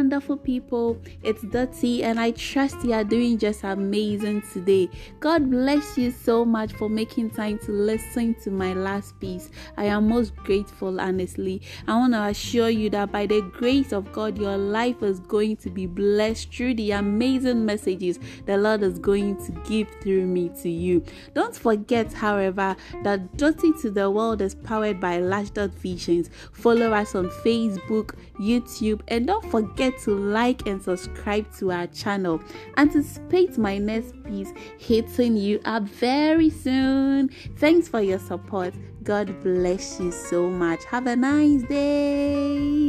wonderful people. It's Dotty, and I trust you are doing just amazing today. God bless you so much for making time to listen to my last piece. I am most grateful, honestly. I want to assure you that by the grace of God, your life is going to be blessed through the amazing messages the Lord is going to give through me to you. Don't forget, however, that Dotty to the World is powered by Lashdot Visions. Follow us on Facebook, YouTube, and don't forget to like and subscribe to our channel. Anticipate my next piece hitting you up very soon. Thanks for your support. God bless you so much. Have a nice day.